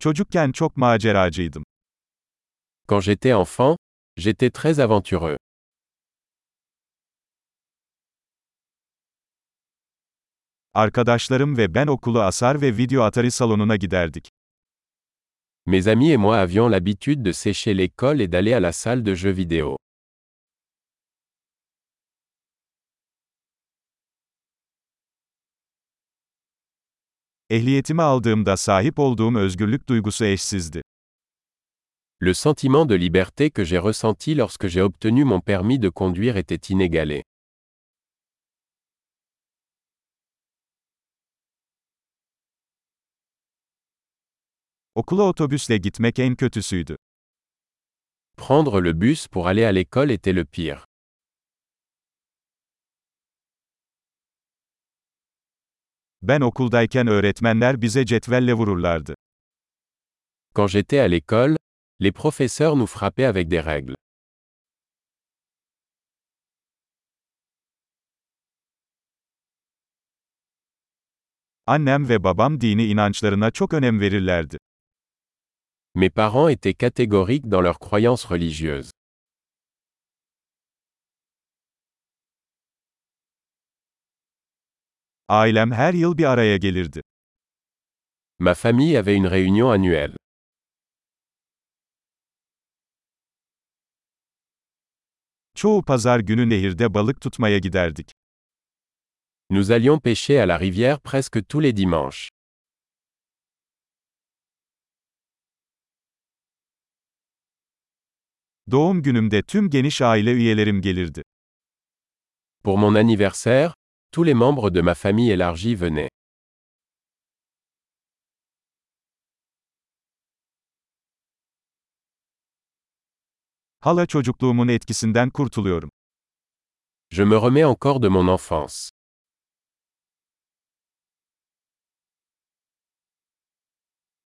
Çocukken çok maceracıydım. Quand j'étais enfant, j'étais très aventureux. Arkadaşlarım ve ben okulu asar ve video atari salonuna giderdik. Mes amis et moi avions l'habitude de sécher l'école et d'aller à la salle de jeux vidéo. Ehliyetimi aldığımda sahip olduğum özgürlük duygusu eşsizdi. Le sentiment de liberté que j'ai ressenti lorsque j'ai obtenu mon permis de conduire était inégalé. Okula otobüsle gitmek en kötüsüydü. Prendre le bus pour aller à l'école était le pire. Ben okuldayken öğretmenler bize cetvelle vururlardı. Quand j'étais à l'école, les professeurs nous frappaient avec des règles. Annem ve babam dini inançlarına çok önem verirlerdi. Mes parents étaient catégoriques dans leurs croyances religieuses. Ailem her yıl bir araya gelirdi. Ma famille avait une réunion annuelle. Çoğu pazar günü nehirde balık tutmaya giderdik. Nous allions pêcher à la rivière presque tous les dimanches. Doğum günümde tüm geniş aile üyelerim gelirdi. Pour mon anniversaire, tous les membres de ma famille élargie venaient. Hala çocukluğumun etkisinden kurtuluyorum. Je me remets encore de mon enfance.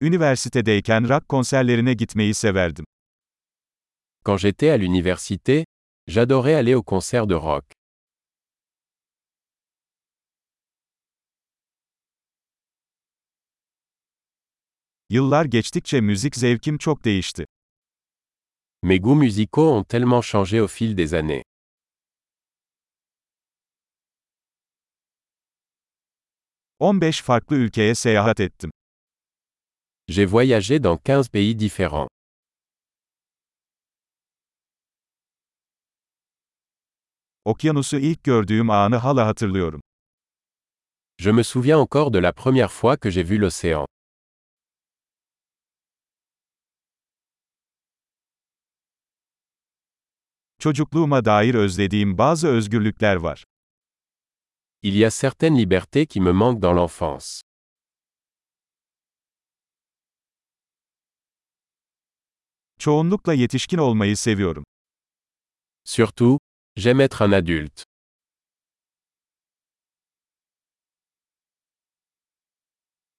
Üniversitedeyken rock konserlerine gitmeyi severdim. Quand j'étais à l'université, j'adorais aller aux concerts de rock. Yıllar geçtikçe müzik zevkim çok değişti. Mes goûts musicaux ont tellement changé au fil des années. ...15 farklı ülkeye seyahat ettim. J'ai voyagé dans 15 pays différents. Okyanusu ilk gördüğüm anı hala hatırlıyorum. Je me souviens encore de la première fois que j'ai vu l'océan. Çocukluğuma dair özlediğim bazı özgürlükler var. Il y a certaines libertés qui me manquent dans l'enfance. Çoğunlukla yetişkin olmayı seviyorum. Surtout, j'aime être un adulte.